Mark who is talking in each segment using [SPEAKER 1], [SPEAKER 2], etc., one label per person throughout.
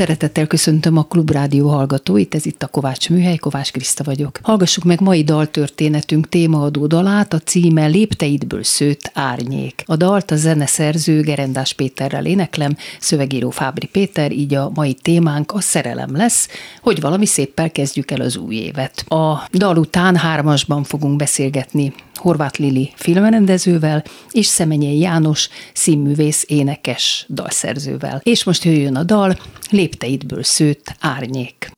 [SPEAKER 1] Szeretettel köszöntöm a Klubrádió hallgatóit, ez itt a Kovács Műhely, Kovács Kriszta vagyok. Hallgassuk meg mai daltörténetünk témaadó dalát, a címe Lépteidből szőtt árnyék. A dalt a zeneszerző Gerendás Péterrel éneklem, szövegíró Fábri Péter, így a mai témánk a szerelem lesz, hogy valami széppel kezdjük el az új évet. A dal után hármasban fogunk beszélgetni Horváth Lili filmrendezővel, és Szemenyei János színművész énekes dalszerzővel. És most jöjjön a dal, lépteidből szőtt árnyék.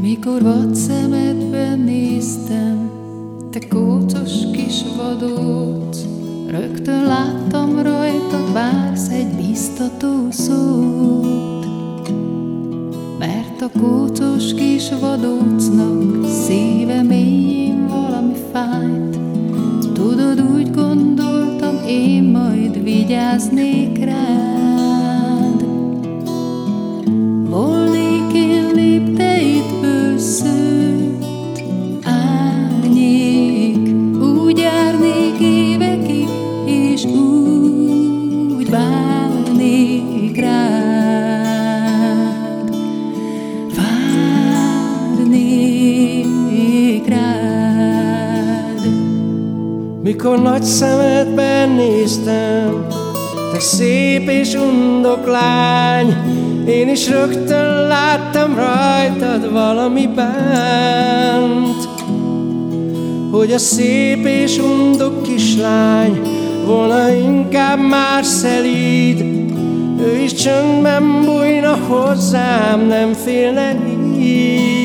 [SPEAKER 2] Mikor vad szemedben néztem, te kócos kis vadóc, Rögtön láttam rajtad vársz egy biztató szót, Mert a kócos kis vadócnak szíve mélyén valami fájt. Tudod, úgy gondoltam, én majd vigyáznék rád. Volnék
[SPEAKER 3] nagy szemedben néztem, te szép és undok lány, én is rögtön láttam rajtad valami bánt, hogy a szép és undok kislány volna inkább már szelíd, ő is csöndben bújna hozzám, nem félne így.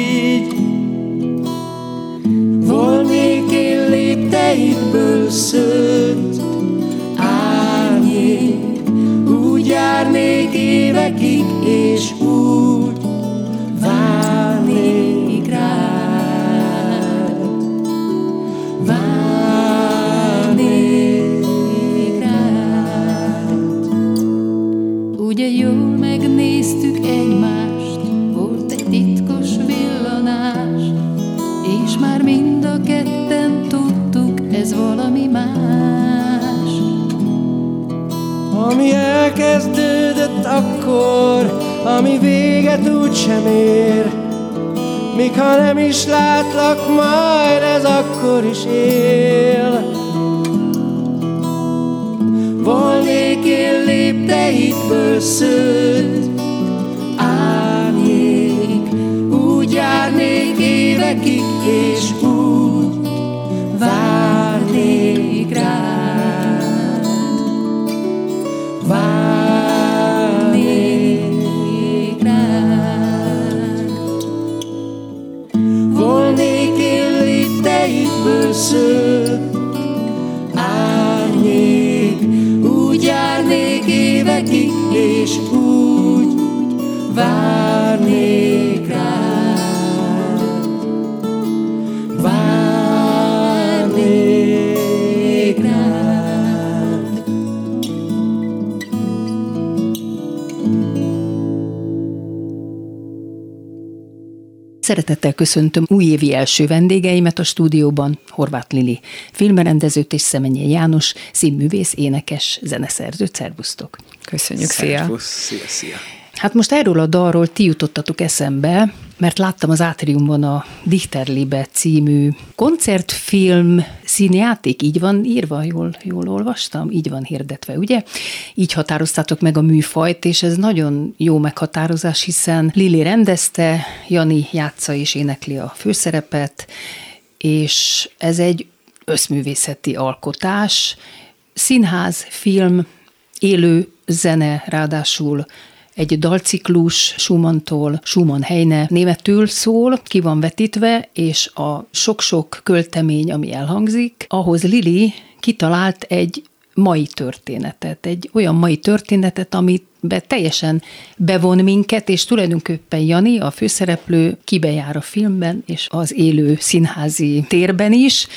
[SPEAKER 3] Lépteidből szőtt árnyék, úgy járnék évekig, sem ér, Míg ha nem is látlak majd, ez akkor is él. Volnék én lépteidből szőtt árnyék, úgy járnék évekig, és
[SPEAKER 1] Szeretettel köszöntöm újévi első vendégeimet a stúdióban, Horváth Lili, filmrendezőt és Szemenyé János, színművész, énekes, zeneszerző. Szervusztok!
[SPEAKER 4] Köszönjük, szia!
[SPEAKER 3] Szervusz, szia, szia.
[SPEAKER 1] Hát most erről a dalról ti jutottatok eszembe, mert láttam az Átriumban a Dichterliebe című koncertfilm színjáték, így van írva, jól, jól olvastam, így van hirdetve, ugye? Így határoztátok meg a műfajt, és ez nagyon jó meghatározás, hiszen Lili rendezte, Jani játsza és énekli a főszerepet, és ez egy összművészeti alkotás, színház, film, élő zene, ráadásul egy dalciklus Schumantól, Schumann Heine németül szól, ki van vetítve, és a sok-sok költemény, ami elhangzik, ahhoz Lili kitalált egy mai történetet, egy olyan mai történetet, amit be teljesen bevon minket, és tulajdonképpen Jani, a főszereplő, kibejár a filmben, és az élő színházi térben is,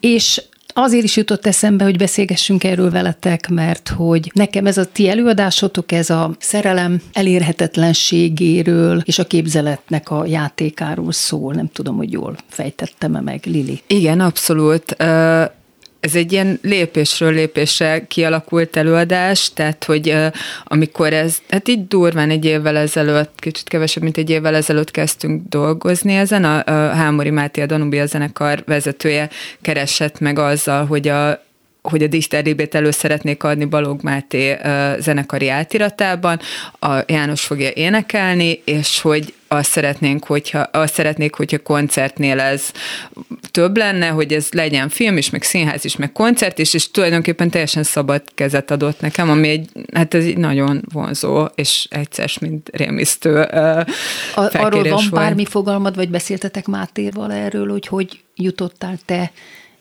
[SPEAKER 1] és azért is jutott eszembe, hogy beszélgessünk erről veletek, mert hogy nekem ez a ti előadásotok, ez a szerelem elérhetetlenségéről és a képzeletnek a játékáról szól. Nem tudom, hogy jól fejtettem-e meg, Lili.
[SPEAKER 4] Igen, abszolút ez egy ilyen lépésről lépésre kialakult előadás, tehát hogy amikor ez, hát így durván egy évvel ezelőtt, kicsit kevesebb, mint egy évvel ezelőtt kezdtünk dolgozni ezen, a, a Hámori Máté, a Danubia zenekar vezetője keresett meg azzal, hogy a hogy a Dichter Libét elő szeretnék adni Balog Máté zenekari átiratában, a János fogja énekelni, és hogy azt szeretnénk, hogyha, azt szeretnék, hogyha koncertnél ez több lenne, hogy ez legyen film is, meg színház is, meg koncert is, és tulajdonképpen teljesen szabad kezet adott nekem, ami egy, hát ez egy nagyon vonzó, és egyszer, mint rémisztő uh,
[SPEAKER 1] Arról van
[SPEAKER 4] volt.
[SPEAKER 1] bármi fogalmad, vagy beszéltetek Mátéval erről, hogy hogy jutottál te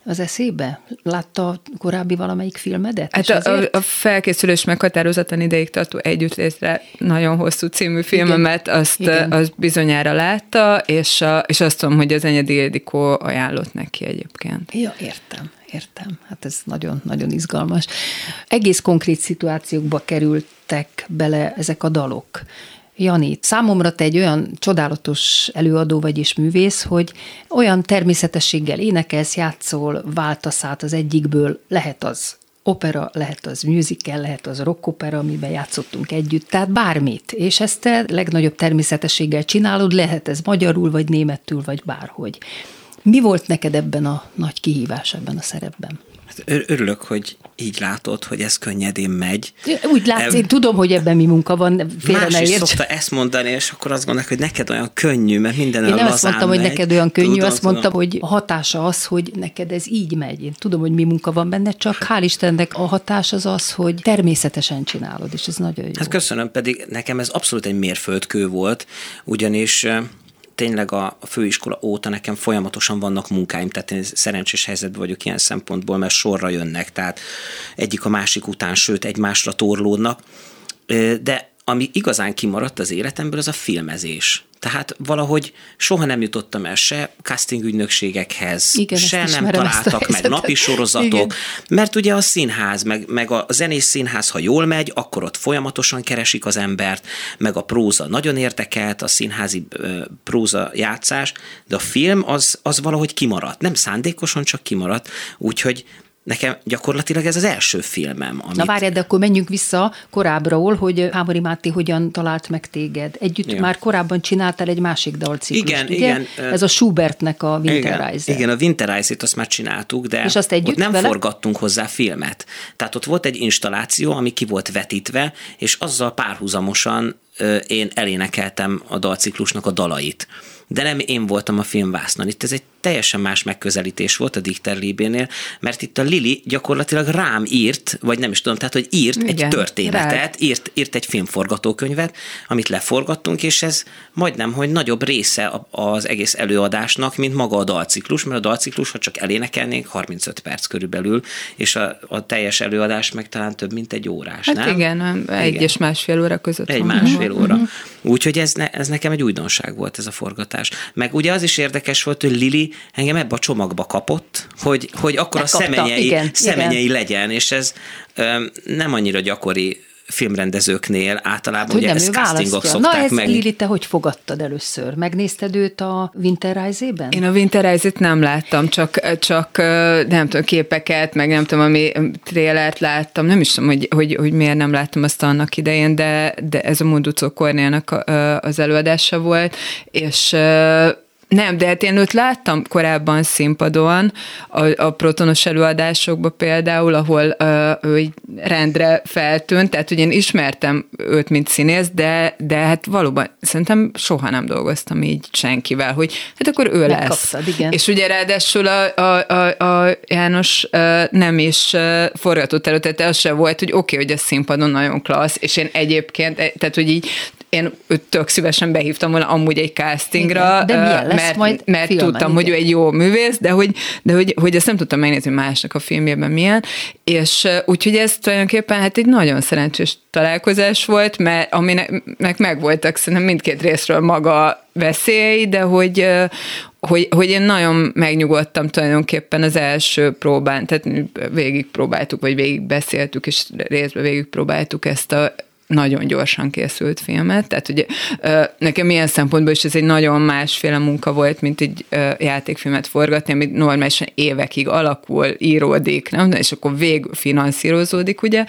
[SPEAKER 1] az eszébe? Látta korábbi valamelyik filmedet?
[SPEAKER 4] Hát a, a, a felkészülés meghatározatlan ideig tartó együttlétre nagyon hosszú című filmemet, Igen. azt, Igen. azt bizonyára látta, és, a, és azt tudom, hogy az Enyedi Ildikó ajánlott neki egyébként.
[SPEAKER 1] Ja, értem. Értem, hát ez nagyon-nagyon izgalmas. Egész konkrét szituációkba kerültek bele ezek a dalok. Jani, számomra te egy olyan csodálatos előadó vagy és művész, hogy olyan természetességgel énekelsz, játszol, váltasz át az egyikből, lehet az opera, lehet az musical, lehet az rock opera, amiben játszottunk együtt, tehát bármit. És ezt te legnagyobb természetességgel csinálod, lehet ez magyarul, vagy németül, vagy bárhogy. Mi volt neked ebben a nagy kihívás ebben a szerepben?
[SPEAKER 5] Örülök, hogy így látod, hogy ez könnyedén megy.
[SPEAKER 1] Úgy látsz, én tudom, hogy ebben mi munka van, félre
[SPEAKER 5] Más
[SPEAKER 1] ne
[SPEAKER 5] is szokta ezt mondani, és akkor azt gondolják, hogy neked olyan könnyű, mert minden olyan
[SPEAKER 1] Én nem azt mondtam,
[SPEAKER 5] megy.
[SPEAKER 1] hogy neked olyan könnyű,
[SPEAKER 5] tudom,
[SPEAKER 1] azt mondtam,
[SPEAKER 5] tudom.
[SPEAKER 1] hogy a hatása az, hogy neked ez így megy. Én tudom, hogy mi munka van benne, csak hál' Istennek a hatás az az, hogy természetesen csinálod, és ez nagyon jó.
[SPEAKER 5] Hát köszönöm, pedig nekem ez abszolút egy mérföldkő volt, ugyanis tényleg a főiskola óta nekem folyamatosan vannak munkáim, tehát én szerencsés helyzetben vagyok ilyen szempontból, mert sorra jönnek, tehát egyik a másik után, sőt egymásra torlódnak, de ami igazán kimaradt az életemből, az a filmezés. Tehát valahogy soha nem jutottam el se casting ügynökségekhez,
[SPEAKER 1] Igen,
[SPEAKER 5] se nem találtak meg napi sorozatok, Igen. mert ugye a színház, meg, meg a zenés színház, ha jól megy, akkor ott folyamatosan keresik az embert, meg a próza nagyon érdekelt, a színházi ö, próza játszás, de a film az, az valahogy kimaradt. Nem szándékosan, csak kimaradt, úgyhogy Nekem gyakorlatilag ez az első filmem.
[SPEAKER 1] Amit... Na várj, de akkor menjünk vissza korábbról, hogy Hámori Máté hogyan talált meg téged. Együtt ja. már korábban csináltál egy másik dalciklust,
[SPEAKER 5] igen,
[SPEAKER 1] ugye?
[SPEAKER 5] Igen,
[SPEAKER 1] Ez a Schubertnek a
[SPEAKER 5] Winterreise. Igen, igen, a Winterreise-t azt már csináltuk, de
[SPEAKER 1] És azt együtt
[SPEAKER 5] ott nem
[SPEAKER 1] vele?
[SPEAKER 5] forgattunk hozzá filmet. Tehát ott volt egy installáció, ami ki volt vetítve, és azzal párhuzamosan én elénekeltem a dalciklusnak a dalait de nem én voltam a filmvásznon. Itt ez egy teljesen más megközelítés volt a Dichter Libénél, mert itt a Lili gyakorlatilag rám írt, vagy nem is tudom, tehát, hogy írt Igen, egy történetet, írt, írt egy filmforgatókönyvet, amit leforgattunk, és ez majdnem, hogy nagyobb része az egész előadásnak, mint maga a dalciklus, mert a dalciklus, ha csak elénekelnénk, 35 perc körülbelül, és a, a teljes előadás meg talán több, mint egy órás,
[SPEAKER 4] hát
[SPEAKER 5] nem?
[SPEAKER 4] Igen, egy igen. és másfél óra között
[SPEAKER 5] Egy
[SPEAKER 4] van.
[SPEAKER 5] másfél óra. Uh-huh. Úgyhogy ez, ne, ez nekem egy újdonság volt, ez a forgatás. Meg ugye az is érdekes volt, hogy Lili engem ebbe a csomagba kapott, hogy, hogy akkor Megkapta, a szemenyei, igen, szemenyei igen. legyen, és ez öm, nem annyira gyakori filmrendezőknél általában hát, ugye ezt castingok szokták
[SPEAKER 1] Na ez
[SPEAKER 5] meg.
[SPEAKER 1] Lili, te hogy fogadtad először? Megnézted őt a Winterreise-ben?
[SPEAKER 4] Én a Winterreise-t nem láttam, csak, csak nem tudom, képeket, meg nem tudom, ami trélert láttam. Nem is tudom, hogy, hogy, hogy miért nem láttam azt annak idején, de, de ez a Munducó Kornélnak az előadása volt, és nem, de hát én őt láttam korábban színpadon, a, a protonos előadásokban például, ahol uh, ő rendre feltűnt, tehát hogy én ismertem őt, mint színész, de, de hát valóban szerintem soha nem dolgoztam így senkivel, hogy hát akkor ő lesz.
[SPEAKER 1] igen.
[SPEAKER 4] És ugye ráadásul a, a, a, a János uh, nem is uh, forgatott elő, tehát az se volt, hogy oké, okay, hogy a színpadon nagyon klassz, és én egyébként, tehát hogy így én őt tök szívesen behívtam volna amúgy egy castingra,
[SPEAKER 1] Igen, de milyen
[SPEAKER 4] mert,
[SPEAKER 1] majd
[SPEAKER 4] mert tudtam,
[SPEAKER 1] igen.
[SPEAKER 4] hogy ő egy jó művész, de hogy, de hogy, hogy ezt nem tudtam megnézni másnak a filmjében milyen, és úgyhogy ez tulajdonképpen hát egy nagyon szerencsés találkozás volt, mert aminek meg megvoltak szerintem mindkét részről maga veszély, de hogy, hogy, hogy én nagyon megnyugodtam tulajdonképpen az első próbán, tehát végig próbáltuk, vagy végig beszéltük, és részben végig próbáltuk ezt a nagyon gyorsan készült filmet, tehát ugye nekem ilyen szempontból is ez egy nagyon másféle munka volt, mint egy játékfilmet forgatni, ami normálisan évekig alakul, íródik, nem? és akkor vég finanszírozódik, ugye,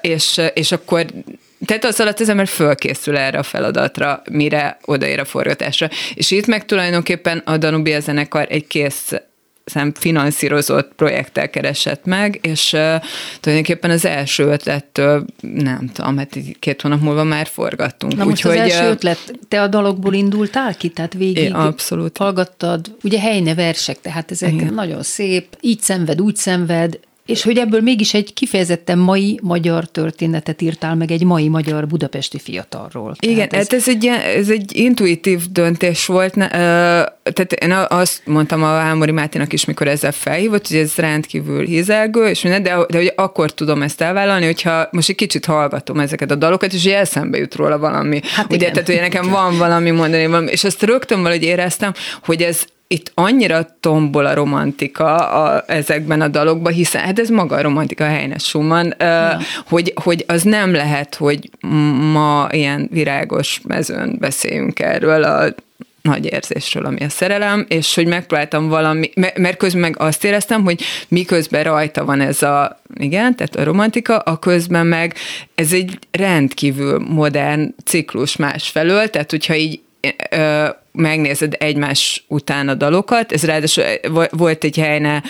[SPEAKER 4] és, és akkor tehát az alatt az ember fölkészül erre a feladatra, mire odaér a forgatásra. És itt meg tulajdonképpen a Danubia zenekar egy kész szem finanszírozott projekttel keresett meg, és uh, tulajdonképpen az első ötlettől, nem tudom, hát két hónap múlva már forgattunk.
[SPEAKER 1] Na most Úgy, az hogy, első ötlet, te a dalokból indultál ki, tehát végig
[SPEAKER 4] é, abszolút.
[SPEAKER 1] hallgattad, ugye helyne versek, tehát ezek Igen. nagyon szép, így szenved, úgy szenved, és hogy ebből mégis egy kifejezetten mai magyar történetet írtál meg egy mai magyar budapesti fiatalról.
[SPEAKER 4] Igen, ez... hát ez egy, ez egy intuitív döntés volt. Tehát én azt mondtam a Hámori Máténak is, mikor ezzel felhívott, hogy ez rendkívül hízelgő, és minden, de, de hogy akkor tudom ezt elvállalni, hogyha most egy kicsit hallgatom ezeket a dalokat, és eszembe jut róla valami. Hát ugye, igen. tehát ugye nekem van valami mondani, és azt rögtön valahogy éreztem, hogy ez itt annyira tombol a romantika a, ezekben a dalokban, hiszen hát ez maga a romantika Heines Schumann, ja. hogy, hogy az nem lehet, hogy ma ilyen virágos mezőn beszéljünk erről a nagy érzésről, ami a szerelem, és hogy megpróbáltam valami, mert közben meg azt éreztem, hogy miközben rajta van ez a, igen, tehát a romantika, a közben meg ez egy rendkívül modern ciklus másfelől, tehát hogyha így ö, megnézed egymás után a dalokat, ez ráadásul volt egy helyne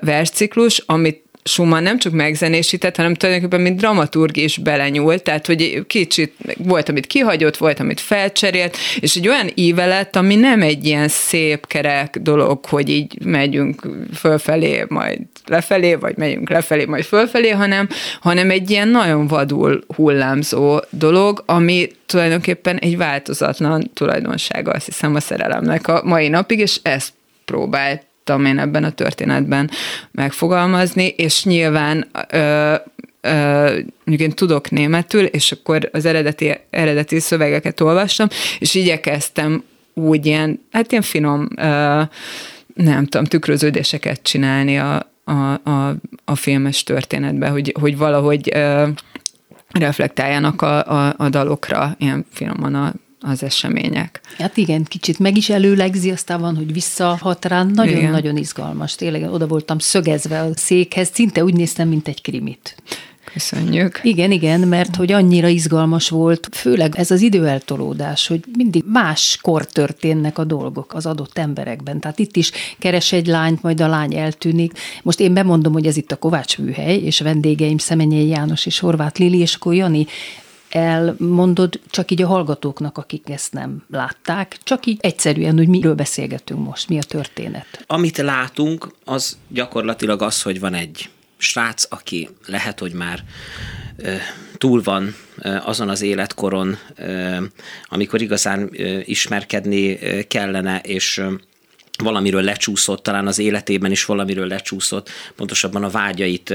[SPEAKER 4] versciklus, amit Schumann nem csak megzenésített, hanem tulajdonképpen mint dramaturg is belenyúlt, tehát hogy kicsit volt, amit kihagyott, volt, amit felcserélt, és egy olyan íve lett, ami nem egy ilyen szép kerek dolog, hogy így megyünk fölfelé, majd lefelé, vagy megyünk lefelé, majd fölfelé, hanem, hanem egy ilyen nagyon vadul hullámzó dolog, ami tulajdonképpen egy változatlan tulajdonsága, azt hiszem, a szerelemnek a mai napig, és ezt próbált tudtam én ebben a történetben megfogalmazni, és nyilván ö, ö, én tudok németül, és akkor az eredeti, eredeti szövegeket olvastam, és igyekeztem úgy ilyen, hát ilyen finom, ö, nem tudom, tükröződéseket csinálni a, a, a, a filmes történetbe, hogy, hogy valahogy ö, reflektáljanak a, a, a dalokra ilyen finoman a az események.
[SPEAKER 1] Hát igen, kicsit meg is előlegzi, aztán van, hogy visszahat rá. Nagyon-nagyon izgalmas. Tényleg oda voltam szögezve a székhez, szinte úgy néztem, mint egy krimit.
[SPEAKER 4] Köszönjük.
[SPEAKER 1] Igen, igen, mert hogy annyira izgalmas volt, főleg ez az időeltolódás, hogy mindig máskor történnek a dolgok az adott emberekben. Tehát itt is keres egy lányt, majd a lány eltűnik. Most én bemondom, hogy ez itt a Kovács műhely, és vendégeim Szemenyei János és Horváth Lili, és akkor Jani, elmondod csak így a hallgatóknak, akik ezt nem látták, csak így egyszerűen, hogy miről beszélgetünk most, mi a történet.
[SPEAKER 5] Amit látunk, az gyakorlatilag az, hogy van egy srác, aki lehet, hogy már túl van azon az életkoron, amikor igazán ismerkedni kellene, és valamiről lecsúszott, talán az életében is valamiről lecsúszott, pontosabban a vágyait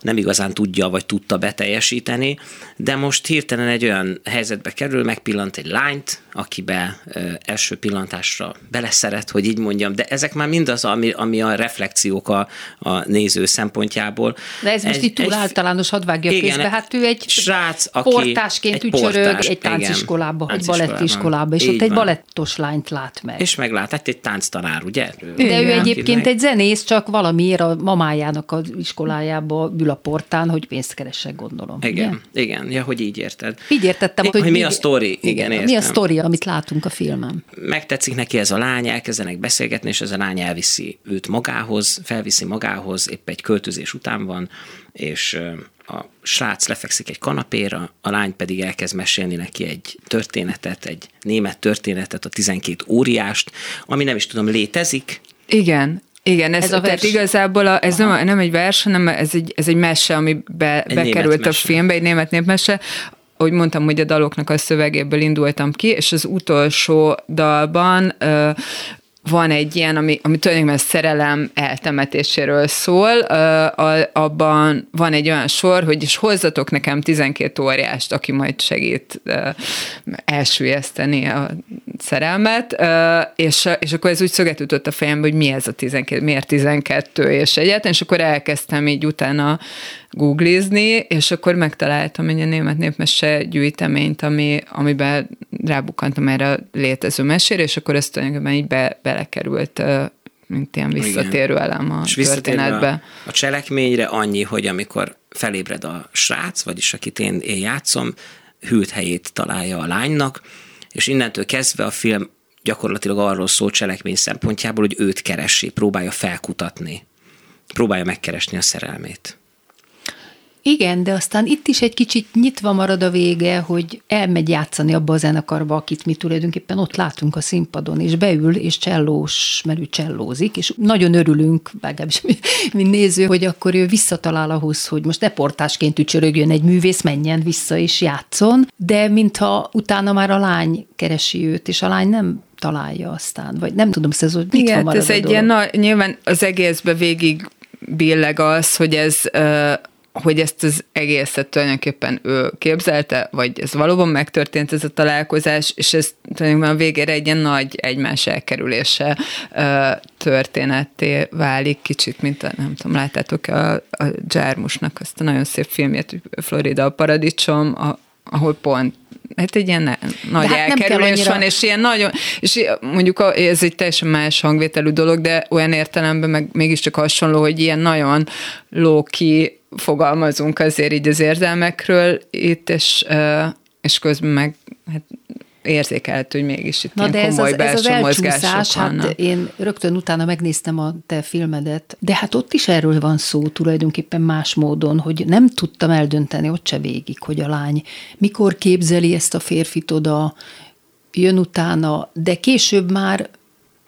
[SPEAKER 5] nem igazán tudja vagy tudta beteljesíteni, de most hirtelen egy olyan helyzetbe kerül, megpillant egy lányt, akibe első pillantásra beleszeret, hogy így mondjam, de ezek már mindaz, ami, ami a reflexiók a, a néző szempontjából.
[SPEAKER 1] De ez most egy, itt túl egy, általános, hadd vágja igen, közbe, hát ő egy srác, aki portásként egy ücsörög portás, egy tánciskolába, egy balettiskolába, és ott egy balettos lányt lát meg.
[SPEAKER 5] És meglát, hát egy tánctanár, ugye?
[SPEAKER 1] De igen. ő egyébként egy zenész, csak valamiért a mamájának az iskolájába ül a portán, hogy pénzt keressek, gondolom.
[SPEAKER 5] Igen, ugye? igen, ja, hogy így érted.
[SPEAKER 1] Így értettem,
[SPEAKER 5] hogy, hogy mi a sztori, igen, igen
[SPEAKER 1] Mi a sztori, amit látunk a filmen.
[SPEAKER 5] Megtetszik neki ez a lány, elkezdenek beszélgetni, és ez a lány elviszi őt magához, felviszi magához, épp egy költözés után van, és a srác lefekszik egy kanapéra, a lány pedig elkezd mesélni neki egy történetet, egy német történetet, a 12 óriást, ami nem is tudom, létezik.
[SPEAKER 4] Igen, igen, ez, ez a vers. tehát igazából a, ez nem, nem egy vers, hanem ez egy, ez egy mese, ami be, egy bekerült a filmbe, egy német népmese, ahogy mondtam, hogy a daloknak a szövegéből indultam ki, és az utolsó dalban ö, van egy ilyen, ami, ami tulajdonképpen szerelem eltemetéséről szól, a, abban van egy olyan sor, hogy is hozzatok nekem 12 óriást, aki majd segít elsüllyeszteni a szerelmet, és, és akkor ez úgy szöget ütött a fejembe, hogy mi ez a 12, miért 12 és egyetlen, és akkor elkezdtem így utána googlizni, és akkor megtaláltam egy német népmese gyűjteményt, ami, amiben rábukantam erre a létező mesére, és akkor ezt tulajdonképpen így be, belekerült mint ilyen visszatérő elem a és történetbe. A,
[SPEAKER 5] a cselekményre annyi, hogy amikor felébred a srác, vagyis akit én, én játszom, hűlt helyét találja a lánynak, és innentől kezdve a film gyakorlatilag arról szól cselekmény szempontjából, hogy őt keresi, próbálja felkutatni, próbálja megkeresni a szerelmét.
[SPEAKER 1] Igen, de aztán itt is egy kicsit nyitva marad a vége, hogy elmegy játszani abba a zenekarba, akit mi tulajdonképpen ott látunk a színpadon, és beül, és csellós, mert ő csellózik, és nagyon örülünk, legalábbis mint néző, hogy akkor ő visszatalál ahhoz, hogy most deportásként ücsörögjön egy művész, menjen vissza és játszon, de mintha utána már a lány keresi őt, és a lány nem találja aztán, vagy nem tudom, ez hogy
[SPEAKER 4] Igen, ez egy dolog. ilyen, na, nyilván az egészbe végig billeg az, hogy ez hogy ezt az egészet tulajdonképpen ő képzelte, vagy ez valóban megtörtént ez a találkozás, és ez tulajdonképpen a végére egy ilyen nagy egymás elkerülése történetté válik, kicsit, mint a, nem tudom, láttátok a, a Jármusnak azt a nagyon szép filmjét, Florida a paradicsom, a, ahol pont hát egy ilyen nagy hát elkerülés van, és ilyen nagyon, és mondjuk ez egy teljesen más hangvételű dolog, de olyan értelemben meg mégiscsak hasonló, hogy ilyen nagyon lóki fogalmazunk azért így az érzelmekről itt, és, és közben meg hát érzékelhető, hogy mégis itt Na de ez az, ez az elcsúszás,
[SPEAKER 1] hát én rögtön utána megnéztem a te filmedet, de hát ott is erről van szó tulajdonképpen más módon, hogy nem tudtam eldönteni ott se végig, hogy a lány mikor képzeli ezt a férfit oda, jön utána, de később már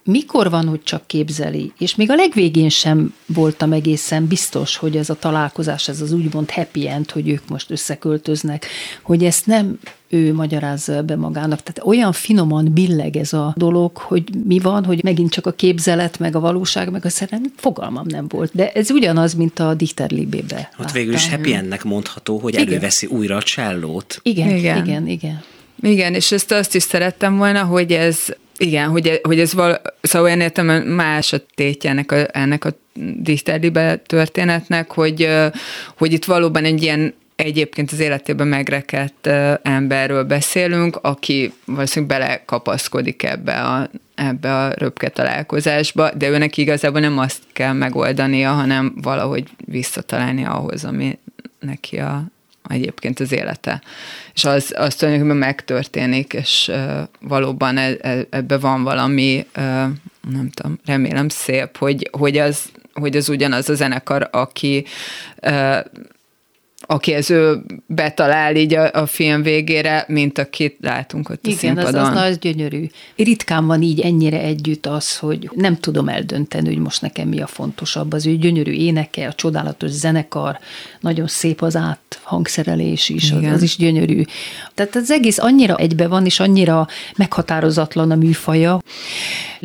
[SPEAKER 1] mikor van, hogy csak képzeli, és még a legvégén sem voltam egészen biztos, hogy ez a találkozás, ez az úgymond happy end, hogy ők most összeköltöznek, hogy ezt nem ő magyarázza be magának. Tehát olyan finoman billeg ez a dolog, hogy mi van, hogy megint csak a képzelet, meg a valóság, meg a szerelem, fogalmam nem volt. De ez ugyanaz, mint a Dichter Libébe.
[SPEAKER 5] Hát végül is happy endnek mondható, hogy igen. előveszi újra a csellót.
[SPEAKER 1] Igen, igen, igen. igen.
[SPEAKER 4] Igen, és ezt azt is szerettem volna, hogy ez igen, hogy, hogy ez val, szóval olyan értem, más a tétje ennek a, ennek a Dichterlibe történetnek, hogy, hogy itt valóban egy ilyen egyébként az életében megrekedt emberről beszélünk, aki valószínűleg belekapaszkodik ebbe a, ebbe a röpke találkozásba, de őnek igazából nem azt kell megoldania, hanem valahogy visszatalálni ahhoz, ami neki a, egyébként az élete. És az, az tulajdonképpen megtörténik, és valóban e, e, ebbe van valami, nem tudom, remélem szép, hogy, hogy, az, hogy az ugyanaz a zenekar, aki uh, aki ez ő betalál így a, a film végére, mint akit látunk ott
[SPEAKER 1] Igen,
[SPEAKER 4] a színpadon.
[SPEAKER 1] Igen, az, az nagy gyönyörű. Ritkán van így ennyire együtt az, hogy nem tudom eldönteni, hogy most nekem mi a fontosabb. Az ő gyönyörű éneke, a csodálatos zenekar, nagyon szép az áthangszerelés is, Igen. az is gyönyörű. Tehát az egész annyira egybe van, és annyira meghatározatlan a műfaja.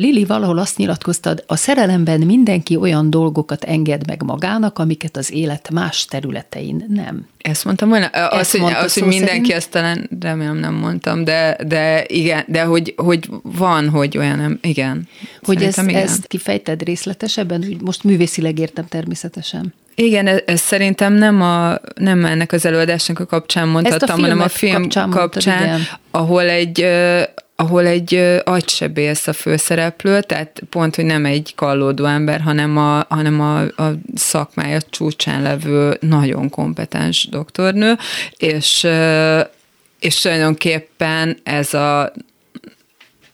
[SPEAKER 1] Lili valahol azt nyilatkoztad, a szerelemben mindenki olyan dolgokat enged meg magának, amiket az élet más területein nem.
[SPEAKER 4] Ezt mondtam volna? Az, hogy, az, hogy mindenki, szerint? ezt talán remélem nem mondtam, de, de igen, de hogy, hogy van, hogy olyan nem, igen.
[SPEAKER 1] Hogy ezt, igen. ezt kifejted részletesebben, most művészileg értem természetesen.
[SPEAKER 4] Igen, ez, ez szerintem nem, a, nem ennek az előadásnak a kapcsán mondhattam, a hanem a film kapcsán, kapcsán mondtad, ahol egy ahol egy agysebész a főszereplő, tehát pont, hogy nem egy kallódó ember, hanem a, hanem a, a szakmája csúcsán levő nagyon kompetens doktornő, és, és tulajdonképpen ez a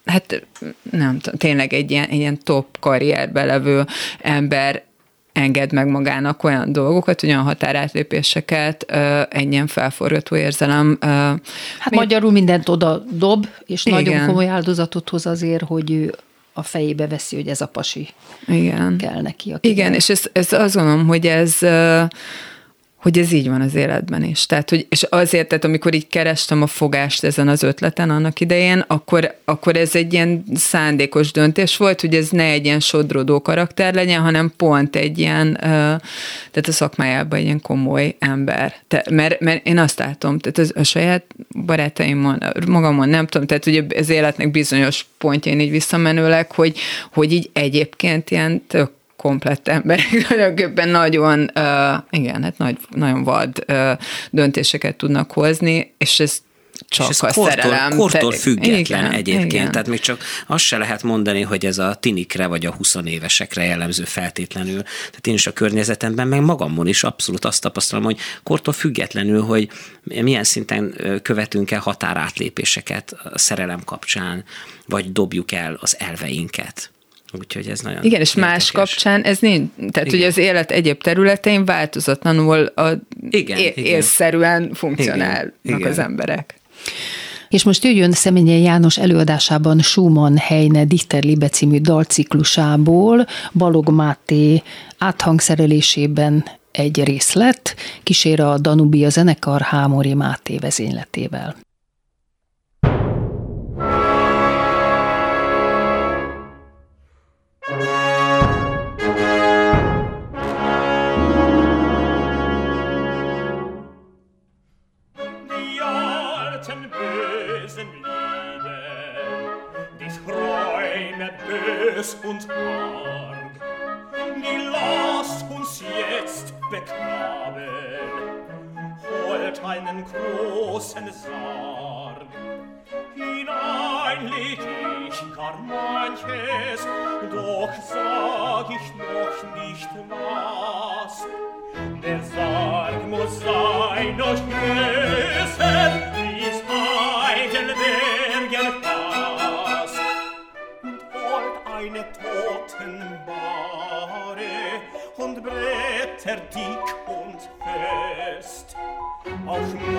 [SPEAKER 4] hát nem tényleg egy ilyen, egy ilyen top karrierbe levő ember enged meg magának olyan dolgokat, olyan határátlépéseket, egy ilyen felforgató érzelem.
[SPEAKER 1] Hát mi... magyarul mindent oda dob, és Igen. nagyon komoly áldozatot hoz azért, hogy ő a fejébe veszi, hogy ez a pasi
[SPEAKER 4] Igen.
[SPEAKER 1] kell neki.
[SPEAKER 4] Igen, és ez, ez azt gondolom, hogy ez hogy ez így van az életben is. Tehát, hogy, és azért, tehát amikor így kerestem a fogást ezen az ötleten annak idején, akkor, akkor ez egy ilyen szándékos döntés volt, hogy ez ne egy ilyen sodrodó karakter legyen, hanem pont egy ilyen, tehát a szakmájában egy ilyen komoly ember. Te, mert, mert én azt látom, tehát az, a saját barátaimon, magamon nem tudom, tehát ugye az életnek bizonyos pontjain így visszamenőleg, hogy, hogy így egyébként ilyen tök komplett emberek tulajdonképpen nagyon, uh, igen, hát nagy, nagyon vad uh, döntéseket tudnak hozni, és ez csak és ez a kortól, szerelem.
[SPEAKER 5] Kortól független igen, egyébként, igen. tehát még csak azt se lehet mondani, hogy ez a tinikre vagy a 20 évesekre jellemző feltétlenül. Tehát én is a környezetemben, meg magamon is abszolút azt tapasztalom, hogy kortól függetlenül, hogy milyen szinten követünk el határátlépéseket a szerelem kapcsán, vagy dobjuk el az elveinket. Úgyhogy ez nagyon
[SPEAKER 4] Igen, és érdekes. más kapcsán ez nincs. Tehát igen. ugye az élet egyéb területein változatlanul a igen, é- igen. észszerűen funkcionálnak igen, igen. az emberek.
[SPEAKER 1] És most jöjjön Szeménye János előadásában Schumann Heine Dichter Liebe című dalciklusából Balog Máté áthangszerelésében egy részlet, kísér a Danubia zenekar Hámori Máté vezényletével.
[SPEAKER 6] es und arg. Die lasst uns jetzt beknabeln, holt einen großen Sarg. Hinein leg ich gar manches, doch sag ich noch nicht was. Der Sarg muss sein, doch auf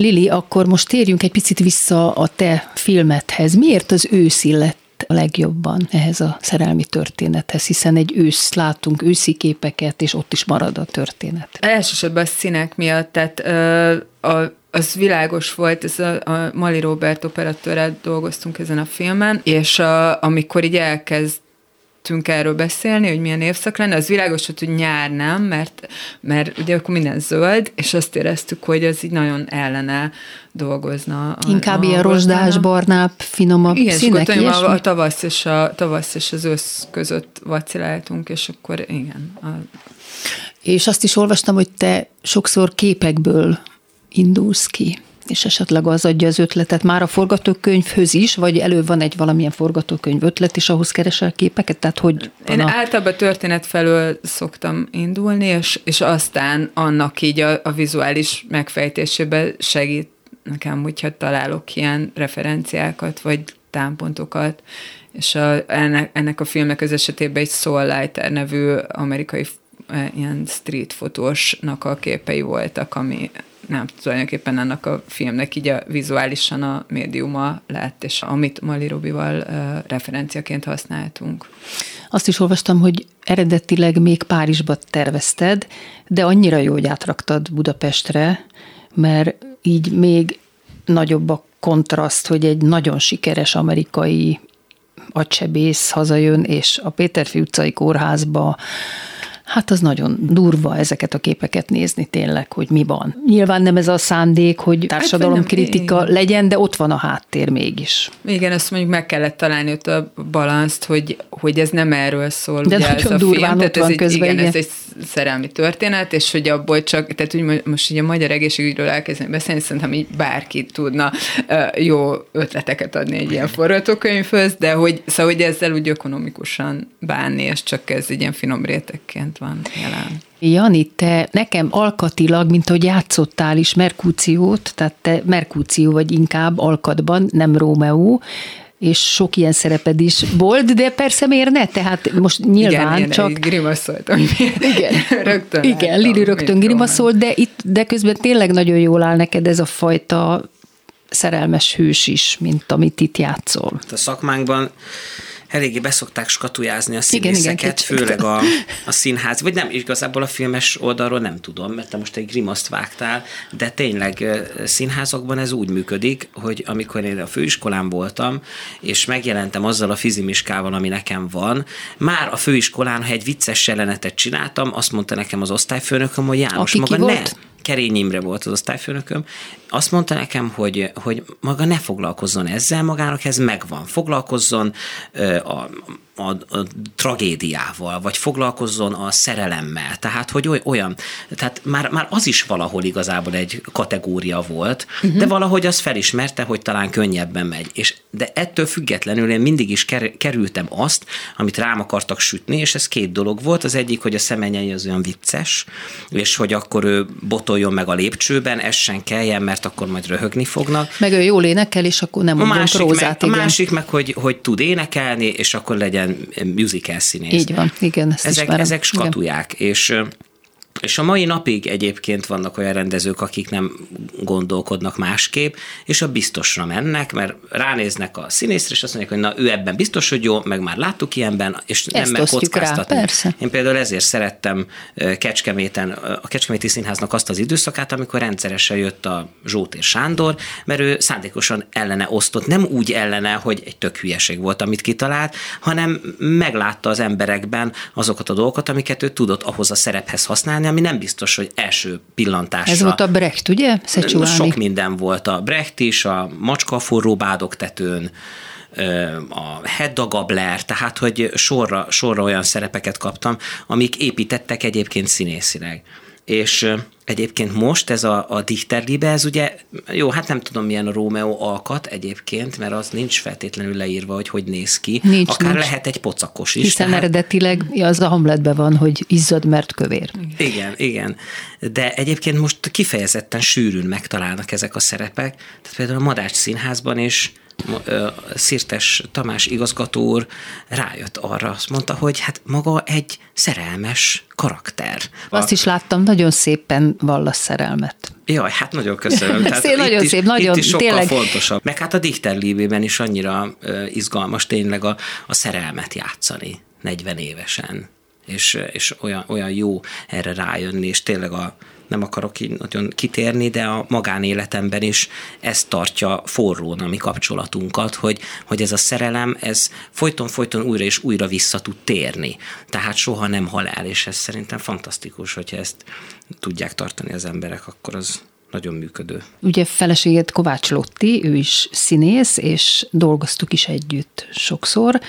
[SPEAKER 1] Lili, akkor most térjünk egy picit vissza a te filmethez. Miért az ősz illett a legjobban ehhez a szerelmi történethez, hiszen egy ősz látunk őszi képeket, és ott is marad a történet.
[SPEAKER 4] Elsősorban a színek miatt, tehát ö, a, az világos volt, ez a, a Mali Robert operatőrrel dolgoztunk ezen a filmen, és a, amikor így elkezd elkezdtünk erről beszélni, hogy milyen évszak lenne, az világos hogy nyár nem, mert, mert ugye akkor minden zöld, és azt éreztük, hogy ez így nagyon ellene dolgozna. A,
[SPEAKER 1] Inkább a ilyen rozsdás, barnább, finomabb
[SPEAKER 4] Igen,
[SPEAKER 1] színek,
[SPEAKER 4] és akkor a, a, tavasz és a tavasz és az ősz között vaciláltunk, és akkor igen. A,
[SPEAKER 1] És azt is olvastam, hogy te sokszor képekből indulsz ki, és esetleg az adja az ötletet már a forgatókönyvhöz is, vagy elő van egy valamilyen forgatókönyv ötlet, és ahhoz keresel képeket? Tehát hogy
[SPEAKER 4] Én
[SPEAKER 1] a...
[SPEAKER 4] általában történet felől szoktam indulni, és, és aztán annak így a, a vizuális megfejtésében segít nekem, hogyha találok ilyen referenciákat, vagy támpontokat, és a, ennek, ennek a filmnek az esetében egy Soul Lighter nevű amerikai eh, ilyen street fotósnak a képei voltak, ami nem tulajdonképpen ennek a filmnek így a vizuálisan a médiuma lett, és amit Mali Robival uh, referenciaként használtunk.
[SPEAKER 1] Azt is olvastam, hogy eredetileg még Párizsba tervezted, de annyira jó, hogy átraktad Budapestre, mert így még nagyobb a kontraszt, hogy egy nagyon sikeres amerikai agysebész hazajön, és a Péterfi utcai kórházba Hát az nagyon durva ezeket a képeket nézni tényleg, hogy mi van. Nyilván nem ez a szándék, hogy társadalomkritika
[SPEAKER 4] nem,
[SPEAKER 1] legyen, de ott van a háttér mégis.
[SPEAKER 4] Igen, azt mondjuk meg kellett találni ott a balanszt, hogy, hogy ez nem erről szól.
[SPEAKER 1] De
[SPEAKER 4] ugye
[SPEAKER 1] nagyon
[SPEAKER 4] ez a
[SPEAKER 1] durván
[SPEAKER 4] film,
[SPEAKER 1] ott
[SPEAKER 4] tehát ez
[SPEAKER 1] van
[SPEAKER 4] egy,
[SPEAKER 1] közben,
[SPEAKER 4] igen,
[SPEAKER 1] igen.
[SPEAKER 4] ez egy szerelmi történet, és hogy abból csak, tehát úgy most így a magyar egészségügyről elkezdeni beszélni, szerintem így bárki tudna jó ötleteket adni egy ilyen forgatókönyvhöz, de hogy, szóval hogy ezzel úgy ökonomikusan bánni, és csak ez egy ilyen finom rétegként van jelen.
[SPEAKER 1] Jani, te nekem alkatilag, mint ahogy játszottál is Merkúciót, tehát te Merkúció vagy inkább alkatban, nem Rómeó, és sok ilyen szereped is volt, de persze miért ne? Tehát most nyilván
[SPEAKER 4] igen,
[SPEAKER 1] csak...
[SPEAKER 4] Igen, grimaszoltam.
[SPEAKER 1] Igen,
[SPEAKER 4] rögtön
[SPEAKER 1] igen
[SPEAKER 4] láttam,
[SPEAKER 1] Lili rögtön grimaszolt, de, itt, de közben tényleg nagyon jól áll neked ez a fajta szerelmes hős is, mint amit itt játszol.
[SPEAKER 5] A szakmánkban eléggé beszokták skatujázni a
[SPEAKER 1] Igen, igen,
[SPEAKER 5] színészeket,
[SPEAKER 1] kicsit.
[SPEAKER 5] főleg a, a színház, vagy nem, igazából a filmes oldalról nem tudom, mert te most egy grimaszt vágtál, de tényleg színházakban ez úgy működik, hogy amikor én a főiskolán voltam, és megjelentem azzal a fizimiskával, ami nekem van, már a főiskolán, ha egy vicces jelenetet csináltam, azt mondta nekem az osztályfőnököm, hogy János,
[SPEAKER 1] Aki ki
[SPEAKER 5] maga ne,
[SPEAKER 1] volt?
[SPEAKER 5] Kerény Imre volt az osztályfőnököm, azt mondta nekem, hogy, hogy maga ne foglalkozzon ezzel, magának ez megvan. Foglalkozzon a, a, a tragédiával, vagy foglalkozzon a szerelemmel. Tehát, hogy oly- olyan, tehát már, már az is valahol igazából egy kategória volt, uh-huh. de valahogy az felismerte, hogy talán könnyebben megy. És, de ettől függetlenül én mindig is ker- kerültem azt, amit rám akartak sütni, és ez két dolog volt. Az egyik, hogy a szemenyei az olyan vicces, és hogy akkor ő botoljon meg a lépcsőben, essen kelljen, mert akkor majd röhögni fognak.
[SPEAKER 1] Meg ő jól énekel, és akkor nem
[SPEAKER 5] A másik,
[SPEAKER 1] prózát,
[SPEAKER 5] meg, a
[SPEAKER 1] igen.
[SPEAKER 5] másik meg, hogy, hogy tud énekelni, és akkor legyen musical színész.
[SPEAKER 1] Így van, igen, ezt
[SPEAKER 5] ezek,
[SPEAKER 1] ismerem.
[SPEAKER 5] ezek
[SPEAKER 1] Igen.
[SPEAKER 5] skatuják, és és a mai napig egyébként vannak olyan rendezők, akik nem gondolkodnak másképp, és a biztosra mennek, mert ránéznek a színészre, és azt mondják, hogy na ő ebben biztos, hogy jó, meg már láttuk ilyenben, és nem
[SPEAKER 1] Ezt
[SPEAKER 5] meg
[SPEAKER 1] osztjuk rá, persze.
[SPEAKER 5] Én például ezért szerettem Kecskeméten, a Kecskeméti Színháznak azt az időszakát, amikor rendszeresen jött a Zsótér Sándor, mert ő szándékosan ellene osztott, nem úgy ellene, hogy egy tök hülyeség volt, amit kitalált, hanem meglátta az emberekben azokat a dolgokat, amiket ő tudott ahhoz a szerephez használni, ami nem biztos, hogy első pillantásra.
[SPEAKER 1] Ez volt a Brecht, ugye? Szecsuálni.
[SPEAKER 5] Sok minden volt. A Brecht is, a Macska forró bádogtetőn, ö, a Hedda Gabler, tehát hogy sorra, sorra olyan szerepeket kaptam, amik építettek egyébként színészileg. És egyébként most ez a, a Dichterliebe, ez ugye, jó, hát nem tudom milyen a Rómeó alkat egyébként, mert az nincs feltétlenül leírva, hogy hogy néz ki.
[SPEAKER 1] Nincs,
[SPEAKER 5] Akár
[SPEAKER 1] nincs.
[SPEAKER 5] lehet egy pocakos is.
[SPEAKER 1] Hiszen eredetileg az a Hamletben van, hogy izzad, mert kövér.
[SPEAKER 5] Igen, igen. De egyébként most kifejezetten sűrűn megtalálnak ezek a szerepek. Tehát például a Madács Színházban is Szirtes Tamás igazgató úr rájött arra, azt mondta, hogy hát maga egy szerelmes karakter.
[SPEAKER 1] Azt is láttam, nagyon szépen vallasz szerelmet.
[SPEAKER 5] Jaj, hát nagyon köszönöm.
[SPEAKER 1] Szép, nagyon
[SPEAKER 5] itt
[SPEAKER 1] szép,
[SPEAKER 5] is,
[SPEAKER 1] nagyon,
[SPEAKER 5] itt is sokkal
[SPEAKER 1] tényleg.
[SPEAKER 5] fontosabb. Meg hát a Dichter Libében is annyira izgalmas tényleg a, a szerelmet játszani 40 évesen. És, és olyan, olyan jó erre rájönni, és tényleg a, nem akarok így nagyon kitérni, de a magánéletemben is ez tartja forrón a mi kapcsolatunkat, hogy, hogy ez a szerelem, ez folyton-folyton újra és újra vissza tud térni. Tehát soha nem hal el, és ez szerintem fantasztikus, hogyha ezt tudják tartani az emberek, akkor az nagyon működő.
[SPEAKER 1] Ugye feleséged Kovács Lotti, ő is színész, és dolgoztuk is együtt sokszor.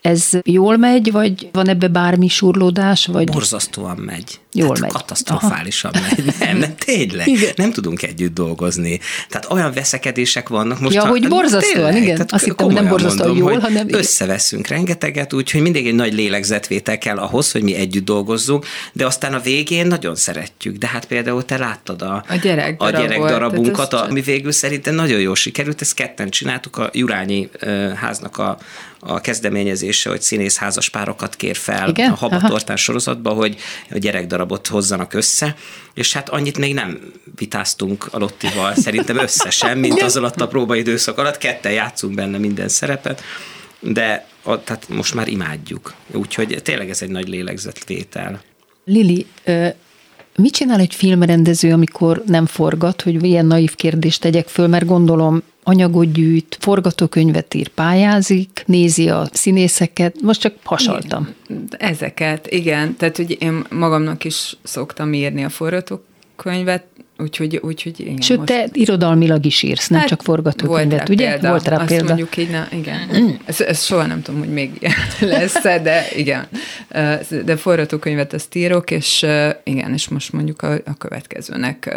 [SPEAKER 1] Ez jól megy, vagy van ebbe bármi surlódás? Vagy...
[SPEAKER 5] Borzasztóan megy.
[SPEAKER 1] Jól
[SPEAKER 5] Tehát
[SPEAKER 1] megy.
[SPEAKER 5] Katasztrofálisan megy. Nem, nem, tényleg.
[SPEAKER 1] Igen.
[SPEAKER 5] Nem tudunk együtt dolgozni. Tehát olyan veszekedések vannak most.
[SPEAKER 1] Ja, hogy borzasztóan, igen.
[SPEAKER 5] tehát
[SPEAKER 1] Azt hittem, hogy nem borzasztóan
[SPEAKER 5] mondom,
[SPEAKER 1] jól, hanem igen.
[SPEAKER 5] Összeveszünk rengeteget, úgyhogy mindig egy nagy lélegzetvétel kell ahhoz, hogy mi együtt dolgozzunk, de aztán a végén nagyon szeretjük. De hát például te láttad a,
[SPEAKER 4] A gyerek
[SPEAKER 5] a gyerek darabunkat, ami végül szerintem nagyon jól sikerült, ezt ketten csináltuk, a Jurányi háznak a, a kezdeményezése, hogy színész házas párokat kér fel
[SPEAKER 1] Igen?
[SPEAKER 5] a Habatortán sorozatba, hogy a gyerekdarabot hozzanak össze, és hát annyit még nem vitáztunk a Lottival, szerintem összesen, mint az alatt a próbaidőszak alatt, ketten játszunk benne minden szerepet, de a, tehát most már imádjuk. Úgyhogy tényleg ez egy nagy lélegzetvétel.
[SPEAKER 1] Lili, mit csinál egy filmrendező, amikor nem forgat, hogy ilyen naív kérdést tegyek föl, mert gondolom anyagot gyűjt, forgatókönyvet ír, pályázik, nézi a színészeket, most csak hasaltam.
[SPEAKER 4] Ezeket, igen. Tehát, hogy én magamnak is szoktam írni a forgatókönyvet, úgyhogy, úgyhogy igen.
[SPEAKER 1] Sőt,
[SPEAKER 4] most-
[SPEAKER 1] te irodalmilag is írsz, nem csak forgatókönyvet,
[SPEAKER 4] volt
[SPEAKER 1] ugye?
[SPEAKER 4] Példa.
[SPEAKER 1] Volt rá
[SPEAKER 4] Azt
[SPEAKER 1] példa.
[SPEAKER 4] mondjuk így, na, igen. Ez, ez soha nem tudom, hogy még ilyen lesz de igen. De forgatókönyvet ezt írok, és igen, és most mondjuk a, a következőnek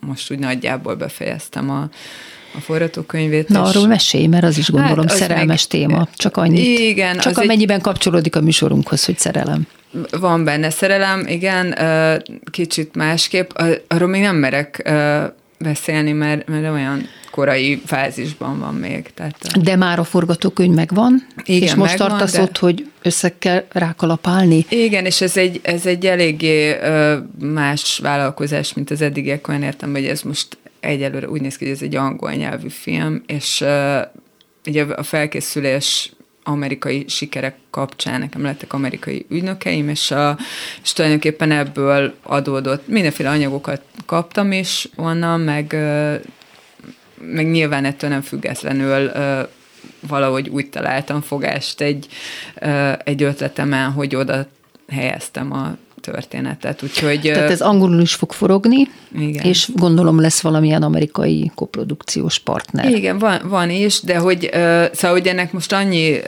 [SPEAKER 4] most úgy nagyjából befejeztem a, a forgatókönyvét.
[SPEAKER 1] Na,
[SPEAKER 4] és-
[SPEAKER 1] arról mesélj, mert az is gondolom
[SPEAKER 4] Hát,
[SPEAKER 1] szerelmes
[SPEAKER 4] még-
[SPEAKER 1] téma. Csak annyit.
[SPEAKER 4] Igen,
[SPEAKER 1] Csak
[SPEAKER 4] az egy-
[SPEAKER 1] amennyiben kapcsolódik a műsorunkhoz, hogy szerelem.
[SPEAKER 4] Van benne szerelem, igen, kicsit másképp. Arról még nem merek beszélni, mert, mert olyan korai fázisban van még. Tehát,
[SPEAKER 1] De már a forgatókönyv megvan,
[SPEAKER 4] Igen,
[SPEAKER 1] és most
[SPEAKER 4] megvan,
[SPEAKER 1] tartasz
[SPEAKER 4] de-
[SPEAKER 1] ott, hogy össze kell rákalapálni.
[SPEAKER 4] Igen, és ez egy, ez egy eléggé más vállalkozás, mint az eddigiek, olyan értem, hogy ez most egyelőre úgy néz ki, hogy ez egy angol nyelvű film, és ugye a felkészülés amerikai sikerek kapcsán nekem lettek amerikai ügynökeim, és, a, és tulajdonképpen ebből adódott, mindenféle anyagokat kaptam is onnan, meg, meg nyilván ettől nem függetlenül valahogy úgy találtam fogást egy, egy ötletemen, hogy oda helyeztem a történetet. Úgyhogy
[SPEAKER 1] Tehát ez angolul is fog forogni,
[SPEAKER 4] Igen.
[SPEAKER 1] és gondolom lesz valamilyen amerikai koprodukciós partner.
[SPEAKER 4] Igen, van, van is, de hogy, szóval, hogy ennek most annyi,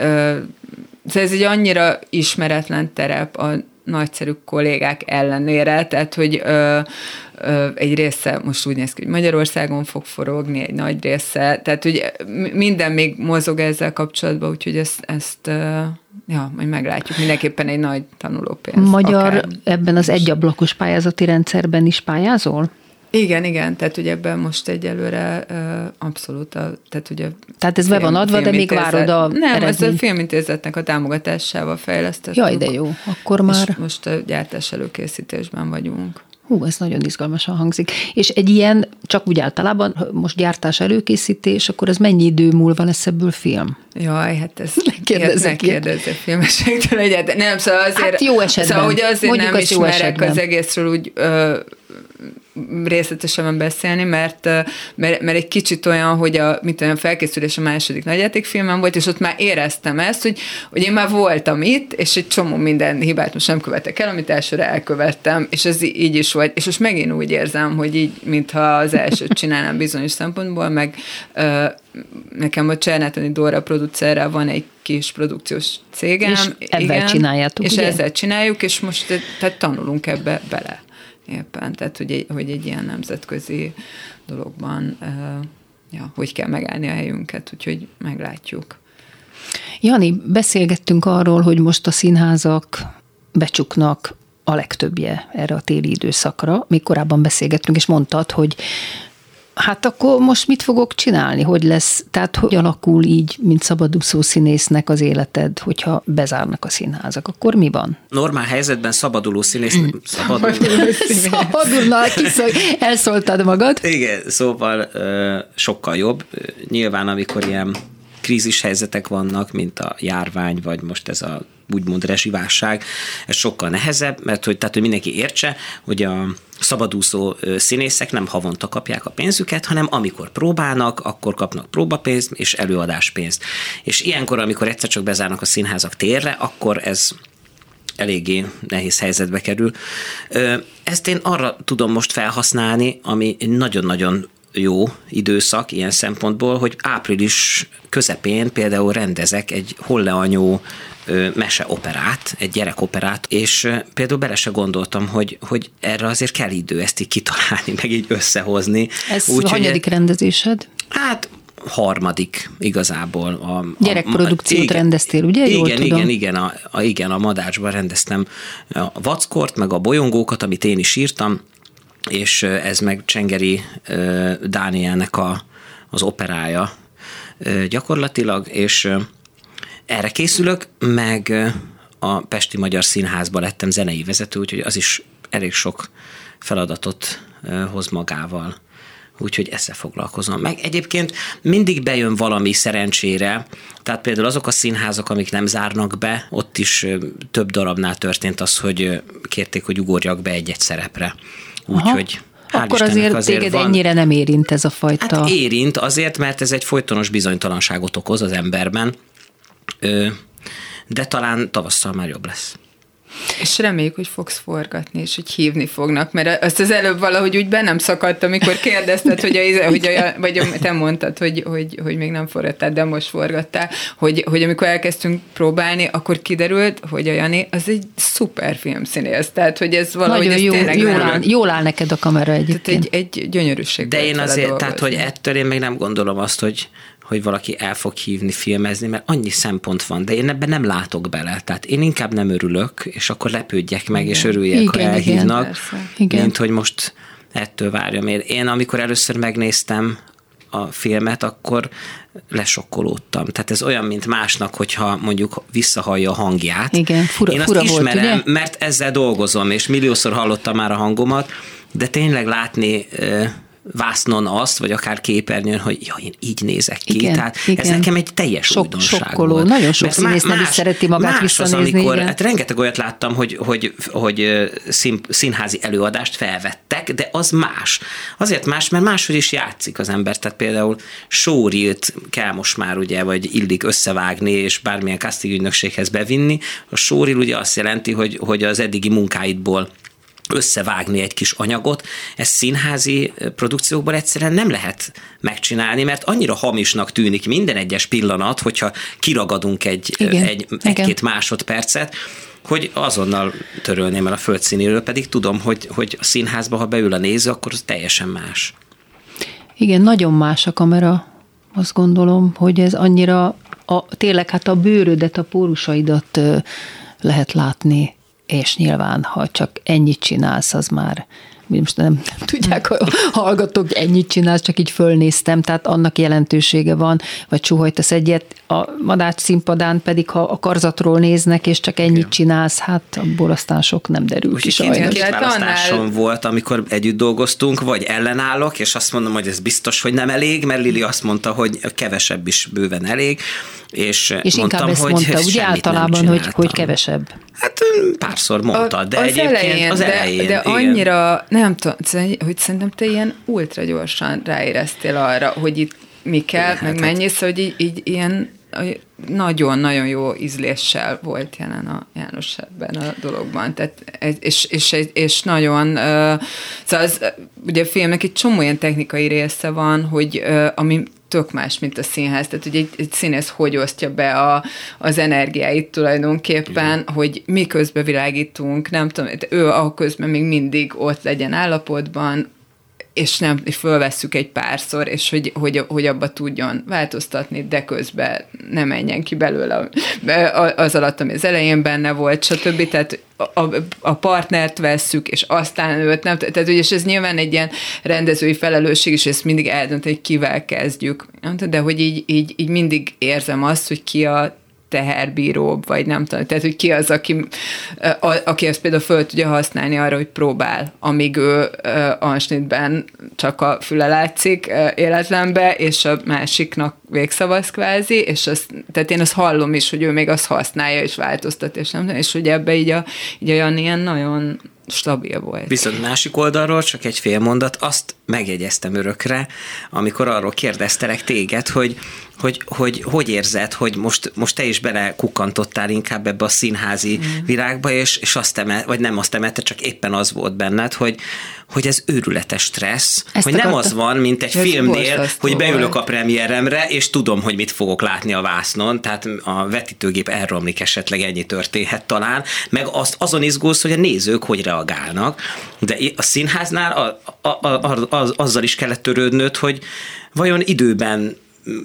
[SPEAKER 4] szóval ez egy annyira ismeretlen terep a nagyszerű kollégák ellenére, tehát, hogy egy része most úgy néz ki, hogy Magyarországon fog forogni, egy nagy része, tehát, mi- minden még mozog ezzel kapcsolatban, úgyhogy ezt, ezt ja, majd meglátjuk. Mindenképpen egy nagy tanulópénz.
[SPEAKER 1] Magyar
[SPEAKER 4] akár.
[SPEAKER 1] ebben az egyablakos pályázati rendszerben is pályázol?
[SPEAKER 4] Igen, igen, tehát ugye ebben most egyelőre ö, abszolút, a, tehát ugye
[SPEAKER 1] Tehát ez be van adva, de még várod a
[SPEAKER 4] Nem, ez a filmintézetnek a támogatásával fejlesztettük.
[SPEAKER 1] Jaj, de jó. Akkor már,
[SPEAKER 4] most a gyártás előkészítésben vagyunk.
[SPEAKER 1] Hú, ez nagyon izgalmasan hangzik. És egy ilyen, csak úgy általában, most gyártás előkészítés, akkor ez mennyi idő múlva lesz ebből film?
[SPEAKER 4] Jaj, hát ez
[SPEAKER 1] Ne kérdezzek
[SPEAKER 4] filmesektől egyet. Nem, szóval azért...
[SPEAKER 1] Hát jó esetben.
[SPEAKER 4] Szóval, hogy azért
[SPEAKER 1] Mondjuk
[SPEAKER 4] nem
[SPEAKER 1] jó
[SPEAKER 4] ismerek az egészről úgy ö, részletesen beszélni, mert, mert, mert egy kicsit olyan, hogy a mit olyan felkészülés a második nagyjátékfilmem volt, és ott már éreztem ezt, hogy, hogy én már voltam itt, és egy csomó minden hibát most nem követek el, amit elsőre elkövettem, és ez így is volt. És most megint úgy érzem, hogy így, mintha az elsőt csinálnám bizonyos szempontból, meg ö, nekem a Csernátoni Dóra producerrel van egy kis produkciós cégem.
[SPEAKER 1] És ebben csináljátok,
[SPEAKER 4] És
[SPEAKER 1] ugye?
[SPEAKER 4] ezzel csináljuk, és most eh, tehát tanulunk ebbe bele éppen. Tehát, hogy egy, hogy egy ilyen nemzetközi dologban ja, hogy kell megállni a helyünket, úgyhogy meglátjuk.
[SPEAKER 1] Jani, beszélgettünk arról, hogy most a színházak becsuknak a legtöbbje erre a téli időszakra. Még korábban beszélgettünk, és mondtad, hogy Hát akkor most mit fogok csinálni? Hogy lesz, tehát hogy alakul így, mint szabadúszó színésznek az életed, hogyha bezárnak a színházak? Akkor mi van?
[SPEAKER 5] Normál helyzetben szabaduló színész, szabaduló,
[SPEAKER 1] Szabadulnál, kiszol, elszóltad magad.
[SPEAKER 5] Igen, szóval sokkal jobb. Nyilván, amikor ilyen krízis helyzetek vannak, mint a járvány, vagy most ez a úgymond rezsiválság, ez sokkal nehezebb, mert hogy, tehát, hogy mindenki értse, hogy a szabadúszó színészek nem havonta kapják a pénzüket, hanem amikor próbálnak, akkor kapnak próbapénzt és előadáspénzt. És ilyenkor, amikor egyszer csak bezárnak a színházak térre, akkor ez eléggé nehéz helyzetbe kerül. Ezt én arra tudom most felhasználni, ami nagyon-nagyon jó időszak ilyen szempontból, hogy április közepén például rendezek egy holleanyó meseoperát, egy gyerekoperát, és például bele se gondoltam, hogy, hogy erre azért kell idő ezt így kitalálni, meg így összehozni.
[SPEAKER 1] Ez
[SPEAKER 5] Úgyhogy-
[SPEAKER 1] hanyadik rendezésed?
[SPEAKER 5] Hát harmadik igazából. A, a,
[SPEAKER 1] Gyerekprodukciót
[SPEAKER 5] igen,
[SPEAKER 1] rendeztél, ugye? Jól
[SPEAKER 5] Igen,
[SPEAKER 1] tudom.
[SPEAKER 5] igen, igen, a, a, igen, a Madácsban rendeztem a vackort, meg a bolyongókat, amit én is írtam, és ez meg Csengeri Dánielnek a, az operája gyakorlatilag, és erre készülök, meg a Pesti Magyar Színházba lettem zenei vezető, úgyhogy az is elég sok feladatot hoz magával. Úgyhogy ezzel foglalkozom. Meg egyébként mindig bejön valami szerencsére, tehát például azok a színházak, amik nem zárnak be, ott is több darabnál történt az, hogy kérték, hogy ugorjak be egy-egy szerepre. Úgyhogy hál'
[SPEAKER 1] Akkor
[SPEAKER 5] Istennek
[SPEAKER 1] azért, téged
[SPEAKER 5] van-
[SPEAKER 1] ennyire nem érint ez a fajta...
[SPEAKER 5] Hát érint azért, mert ez egy folytonos bizonytalanságot okoz az emberben, de talán tavasszal már jobb lesz.
[SPEAKER 4] És reméljük, hogy fogsz forgatni, és hogy hívni fognak, mert azt az előbb valahogy úgy bennem szakadt, amikor kérdezted, hogy, a, hogy a, vagy a- te mondtad, hogy, hogy, hogy még nem forgattál, de most forgattál, hogy, hogy amikor elkezdtünk próbálni, akkor kiderült, hogy a Jani az egy szuper filmszínész, tehát hogy ez valahogy
[SPEAKER 1] Nagyon
[SPEAKER 4] ez
[SPEAKER 1] jó,
[SPEAKER 4] tényleg
[SPEAKER 1] jól, áll, jól áll neked a kamera
[SPEAKER 4] Tehát
[SPEAKER 1] egyébként.
[SPEAKER 4] egy, egy gyönyörűség
[SPEAKER 5] De én azért, tehát, hogy ettől én még nem gondolom azt, hogy, hogy valaki el fog hívni filmezni, mert annyi szempont van, de én ebben nem látok bele. Tehát én inkább nem örülök, és akkor lepődjek meg, és örüljek,
[SPEAKER 1] Igen,
[SPEAKER 5] ha
[SPEAKER 1] igen,
[SPEAKER 5] elhívnak,
[SPEAKER 4] persze.
[SPEAKER 1] Igen.
[SPEAKER 5] mint hogy most ettől várjam. Én, én amikor először megnéztem a filmet, akkor lesokkolódtam. Tehát ez olyan, mint másnak, hogyha mondjuk visszahallja a hangját.
[SPEAKER 1] Igen, fura-
[SPEAKER 5] Én azt
[SPEAKER 1] fura volt,
[SPEAKER 5] ismerem,
[SPEAKER 1] ugye?
[SPEAKER 5] mert ezzel dolgozom, és milliószor hallottam már a hangomat, de tényleg látni vásznon azt, vagy akár képernyőn, hogy ja, én így nézek ki.
[SPEAKER 1] Igen,
[SPEAKER 5] Tehát ez
[SPEAKER 1] igen.
[SPEAKER 5] nekem egy teljes
[SPEAKER 1] Sok-
[SPEAKER 5] újdonság
[SPEAKER 1] sokkoló.
[SPEAKER 5] volt.
[SPEAKER 1] Nagyon sok színész nem is szereti magát
[SPEAKER 5] más
[SPEAKER 1] visszanézni,
[SPEAKER 5] Az, amikor,
[SPEAKER 1] igen.
[SPEAKER 5] hát rengeteg olyat láttam, hogy, hogy, hogy szín, színházi előadást felvettek, de az más. Azért más, mert máshogy is játszik az ember. Tehát például showreelt kell most már ugye, vagy illik összevágni, és bármilyen casting ügynökséghez bevinni. A showreel ugye azt jelenti, hogy, hogy az eddigi munkáidból összevágni egy kis anyagot, ezt színházi produkciókban egyszerűen nem lehet megcsinálni, mert annyira hamisnak tűnik minden egyes pillanat, hogyha kiragadunk egy,
[SPEAKER 1] Igen,
[SPEAKER 5] egy,
[SPEAKER 1] igen.
[SPEAKER 5] egy-két másodpercet, hogy azonnal törölném el a földszínéről, pedig tudom, hogy, hogy a színházba, ha beül a néző, akkor az teljesen más.
[SPEAKER 1] Igen, nagyon más a kamera, azt gondolom, hogy ez annyira, a, tényleg hát a bőrödet, a pórusaidat lehet látni, és nyilván, ha csak ennyit csinálsz, az már most nem, nem tudják a hallgatók, ennyit csinálsz, csak így fölnéztem, tehát annak jelentősége van, vagy suhajtasz egyet, a madács színpadán pedig, ha a karzatról néznek, és csak ennyit csinálsz, hát abból aztán sok nem derül ki
[SPEAKER 5] Úgyhogy
[SPEAKER 1] sajnos.
[SPEAKER 5] két választásom volt, amikor együtt dolgoztunk, vagy ellenállok, és azt mondom, hogy ez biztos, hogy nem elég, mert Lili azt mondta, hogy kevesebb is bőven elég, és,
[SPEAKER 1] És
[SPEAKER 5] mondtam,
[SPEAKER 1] inkább ezt
[SPEAKER 5] hogy
[SPEAKER 1] mondta, ugye általában, hogy, hogy kevesebb.
[SPEAKER 5] Hát párszor mondta, de
[SPEAKER 4] az
[SPEAKER 5] egyébként
[SPEAKER 4] elején,
[SPEAKER 5] az
[SPEAKER 4] de,
[SPEAKER 5] elején.
[SPEAKER 4] de
[SPEAKER 5] igen.
[SPEAKER 4] annyira, nem tudom, szóval, hogy szerintem te ilyen ultra gyorsan ráéreztél arra, hogy itt mi kell,
[SPEAKER 5] Igen,
[SPEAKER 4] meg
[SPEAKER 5] hát-
[SPEAKER 4] mennyi, szóval, hogy így, így ilyen nagyon-nagyon jó ízléssel volt jelen a János ebben a dologban. Tehát, és, és, és, nagyon, uh, szóval az, ugye a filmnek egy csomó ilyen technikai része van, hogy uh, ami tök más, mint a színház. Tehát, hogy egy, egy színész hogy osztja be a, az energiáit tulajdonképpen, Igen. hogy mi közben világítunk, nem tudom, ő a közben még mindig ott legyen állapotban, és nem, és fölvesszük egy párszor, és hogy, hogy, hogy abba tudjon változtatni, de közben ne menjen ki belőle az alatt, ami az elején benne volt, stb. Tehát a, a partnert vesszük, és aztán őt nem, tehát és ez nyilván egy ilyen rendezői felelősség, és ezt mindig eldönt, hogy kivel kezdjük. De hogy így, így, így mindig érzem azt, hogy ki a teherbíróbb, vagy nem tudom, tehát hogy ki az, aki, a, aki ezt például föl tudja használni arra, hogy próbál, amíg ő ansnitben csak a füle látszik életlenbe, és a másiknak végszavaz kvázi, és azt, tehát én azt hallom is, hogy ő még azt használja, és változtat, és nem és hogy ebbe így a, így olyan ilyen nagyon stabil volt.
[SPEAKER 5] Viszont másik oldalról csak egy fél mondat, azt megjegyeztem örökre, amikor arról kérdeztelek téged, hogy hogy, hogy hogy érzed, hogy most, most te is bele kukkantottál inkább ebbe a színházi mm. világba, és, és azt emelte, vagy nem azt emelte, csak éppen az volt benned, hogy, hogy ez őrületes stressz, Ezt hogy nem az van, mint egy ez filmnél, hogy beülök a premieremre, és tudom, hogy mit fogok látni a vásznon, tehát a vetítőgép elromlik esetleg, ennyi történhet talán, meg azt azon izgulsz, hogy a nézők hogy reagálnak, de a színháznál a, a, a, a, azzal is kellett törődnöd, hogy vajon időben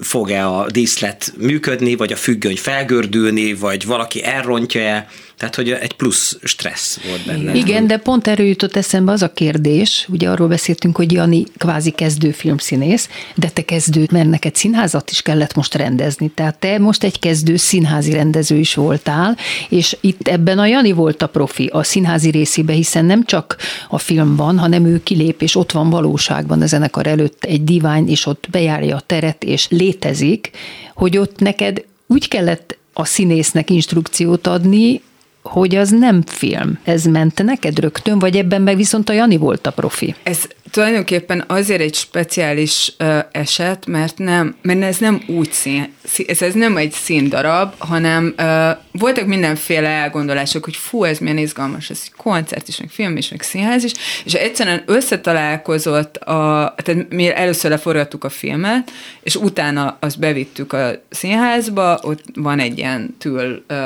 [SPEAKER 5] fog-e a díszlet működni, vagy a függöny felgördülni, vagy valaki elrontja-e, tehát, hogy egy plusz stressz volt benne.
[SPEAKER 1] Igen, de pont erről jutott eszembe az a kérdés, ugye arról beszéltünk, hogy Jani kvázi kezdő filmszínész, de te kezdő, mert neked színházat is kellett most rendezni. Tehát te most egy kezdő színházi rendező is voltál, és itt ebben a Jani volt a profi a színházi részébe, hiszen nem csak a film van, hanem ő kilép, és ott van valóságban a zenekar előtt egy divány, és ott bejárja a teret, és létezik, hogy ott neked úgy kellett a színésznek instrukciót adni, hogy az nem film. Ez ment neked rögtön, vagy ebben meg viszont a Jani volt a profi?
[SPEAKER 4] Ez tulajdonképpen azért egy speciális uh, eset, mert nem, mert ez nem úgy szín, ez, ez nem egy színdarab, hanem uh, voltak mindenféle elgondolások, hogy fú, ez milyen izgalmas, ez egy koncert is, meg film is, meg színház is, és egyszerűen összetalálkozott a, tehát mi először leforgattuk a filmet, és utána azt bevittük a színházba, ott van egy ilyen tül uh,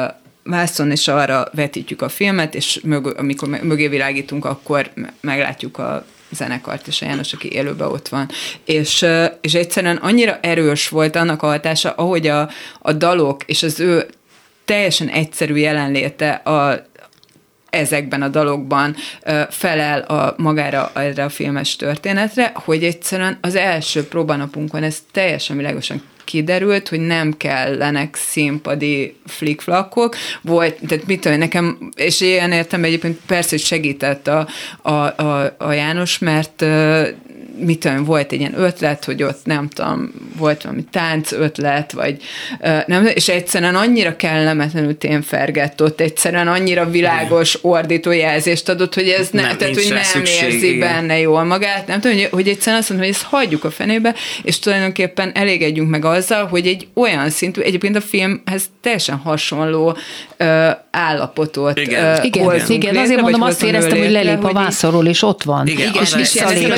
[SPEAKER 4] vászon, és arra vetítjük a filmet, és mög, amikor mögé világítunk, akkor meglátjuk a zenekart és a János, aki élőben ott van. És, és egyszerűen annyira erős volt annak a hatása, ahogy a, a dalok és az ő teljesen egyszerű jelenléte a, ezekben a dalokban felel a magára erre a filmes történetre, hogy egyszerűen az első próbanapunkon ez teljesen világosan kiderült, hogy nem kellenek színpadi flikflakok, volt, tehát mit tudom, nekem, és ilyen értem egyébként persze, hogy segített a, a, a, a János, mert mit tudom, volt egy ilyen ötlet, hogy ott nem tudom, volt valami tánc ötlet, vagy nem, és egyszerűen annyira kellemetlenül témfergett ott, egyszerűen annyira világos ordítójelzést adott, hogy ez ne, nem, tehát, hogy nem szükség, érzi igen. benne jól magát, nem tudom, hogy, hogy egyszerűen azt mondom, hogy ezt hagyjuk a fenébe, és tulajdonképpen elégedjünk meg azzal, hogy egy olyan szintű, egyébként a filmhez teljesen hasonló ö, állapotot
[SPEAKER 1] igen. Ö, igen, igen, létre, azért mondom, azt éreztem, hogy lelép a vászorról, és ott van.
[SPEAKER 5] Igen,
[SPEAKER 1] igen
[SPEAKER 5] és visszalép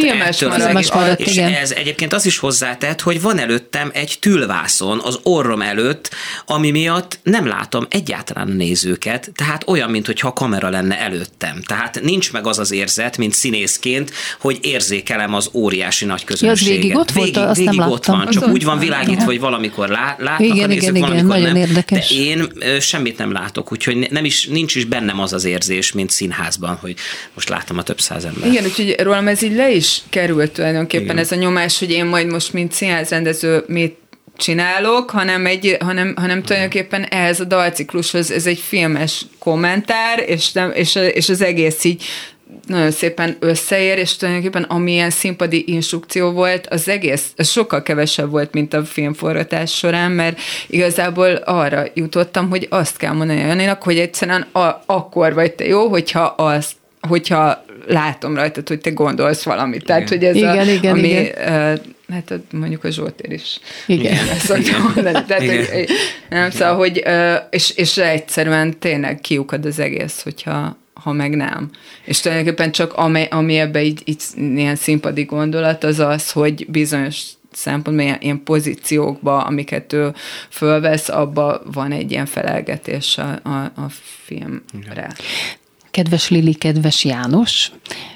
[SPEAKER 5] filmes filmes maradt, és igen. ez egyébként az is hozzátett, hogy van előttem egy tülvászon az orrom előtt, ami miatt nem látom egyáltalán a nézőket, tehát olyan, mintha a kamera lenne előttem. Tehát nincs meg az az érzet, mint színészként, hogy érzékelem az óriási nagy közönséget.
[SPEAKER 1] Ja, végig ott volt, azt
[SPEAKER 5] végig
[SPEAKER 1] nem
[SPEAKER 5] ott van, csak úgy van világítva, hogy valamikor lá, látnak
[SPEAKER 1] igen,
[SPEAKER 5] a nézők,
[SPEAKER 1] igen,
[SPEAKER 5] valamikor
[SPEAKER 1] igen,
[SPEAKER 5] nem.
[SPEAKER 1] Érdekes.
[SPEAKER 5] De én semmit nem látok, úgyhogy nem is, nincs is bennem az az érzés, mint színházban, hogy most látom a több száz ember.
[SPEAKER 4] Igen, úgyhogy rólam ez így le is került tulajdonképpen Igen. ez a nyomás, hogy én majd most, mint színházrendező, mit csinálok, hanem, egy, hanem, hanem tulajdonképpen ehhez a dalciklushoz ez egy filmes kommentár, és, nem, és, és az egész így nagyon szépen összeér, és tulajdonképpen amilyen színpadi instrukció volt, az egész az sokkal kevesebb volt, mint a filmforgatás során, mert igazából arra jutottam, hogy azt kell mondani Janinak, hogy egyszerűen a, akkor vagy te jó, hogyha azt hogyha látom rajtad, hogy te gondolsz valamit. Tehát, hogy ez
[SPEAKER 1] igen,
[SPEAKER 4] a,
[SPEAKER 1] igen,
[SPEAKER 4] ami,
[SPEAKER 1] igen.
[SPEAKER 4] Uh, hát mondjuk a Zsoltér is.
[SPEAKER 1] Igen. igen.
[SPEAKER 4] Mondani. Tehát, igen. hogy, nem, szóval, hogy, uh, és, és egyszerűen tényleg kiukad az egész, hogyha ha meg nem. És tulajdonképpen csak ami, ami ebbe így, így ilyen színpadi gondolat, az az, hogy bizonyos szempontból ilyen, ilyen pozíciókba, amiket ő fölvesz, abba van egy ilyen felelgetés a, a, a filmre.
[SPEAKER 1] Kedves Lili, kedves János,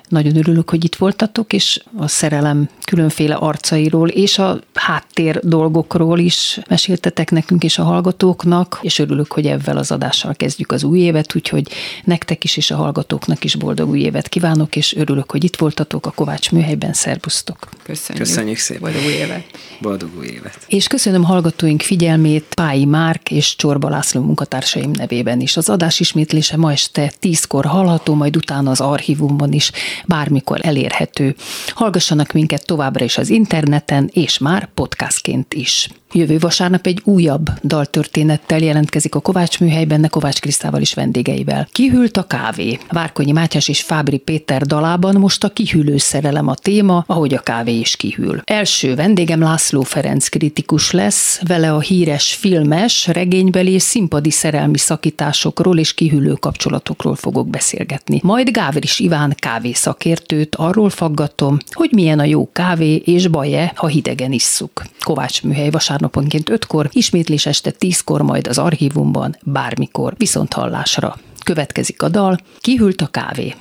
[SPEAKER 1] Nagyon örülök, hogy itt voltatok, és a szerelem különféle arcairól és a háttér dolgokról is meséltetek nekünk és a hallgatóknak, és örülök, hogy ebben az adással kezdjük az új évet, úgyhogy nektek is és a hallgatóknak is boldog új évet kívánok, és örülök, hogy itt voltatok a Kovács műhelyben. Szerbusztok!
[SPEAKER 4] Köszönjük.
[SPEAKER 5] Köszönjük szépen.
[SPEAKER 4] Boldog új évet.
[SPEAKER 5] Boldog új évet.
[SPEAKER 1] És köszönöm hallgatóink figyelmét Pályi Márk és Csorba László munkatársaim nevében is. Az adás ismétlése ma este tízkor hallható, majd utána az archívumban is bármikor elérhető. Hallgassanak minket továbbra is az interneten, és már podcastként is. Jövő vasárnap egy újabb daltörténettel jelentkezik a Kovács műhelyben, ne Kovács Krisztával is vendégeivel. Kihűlt a kávé. Várkonyi Mátyás és Fábri Péter dalában most a kihűlő szerelem a téma, ahogy a kávé is kihűl. Első vendégem László Ferenc kritikus lesz, vele a híres filmes, regénybeli és színpadi szerelmi szakításokról és kihűlő kapcsolatokról fogok beszélgetni. Majd Gávris Iván kávé szakértőt arról faggatom, hogy milyen a jó kávé és baj-e, ha hidegen isszuk. Kovács műhely vasárnaponként 5-kor, ismétlés este 10-kor, majd az archívumban bármikor. Viszont hallásra. Következik a dal, kihűlt a kávé.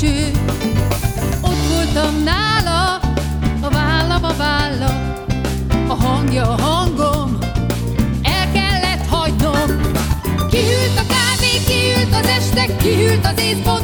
[SPEAKER 2] Lépcső. Ott voltam nála, a vállam a válla, a hangja a hangom, el kellett hagynom. Kihűlt a kávé, kihűlt az este, kihűlt az észbontó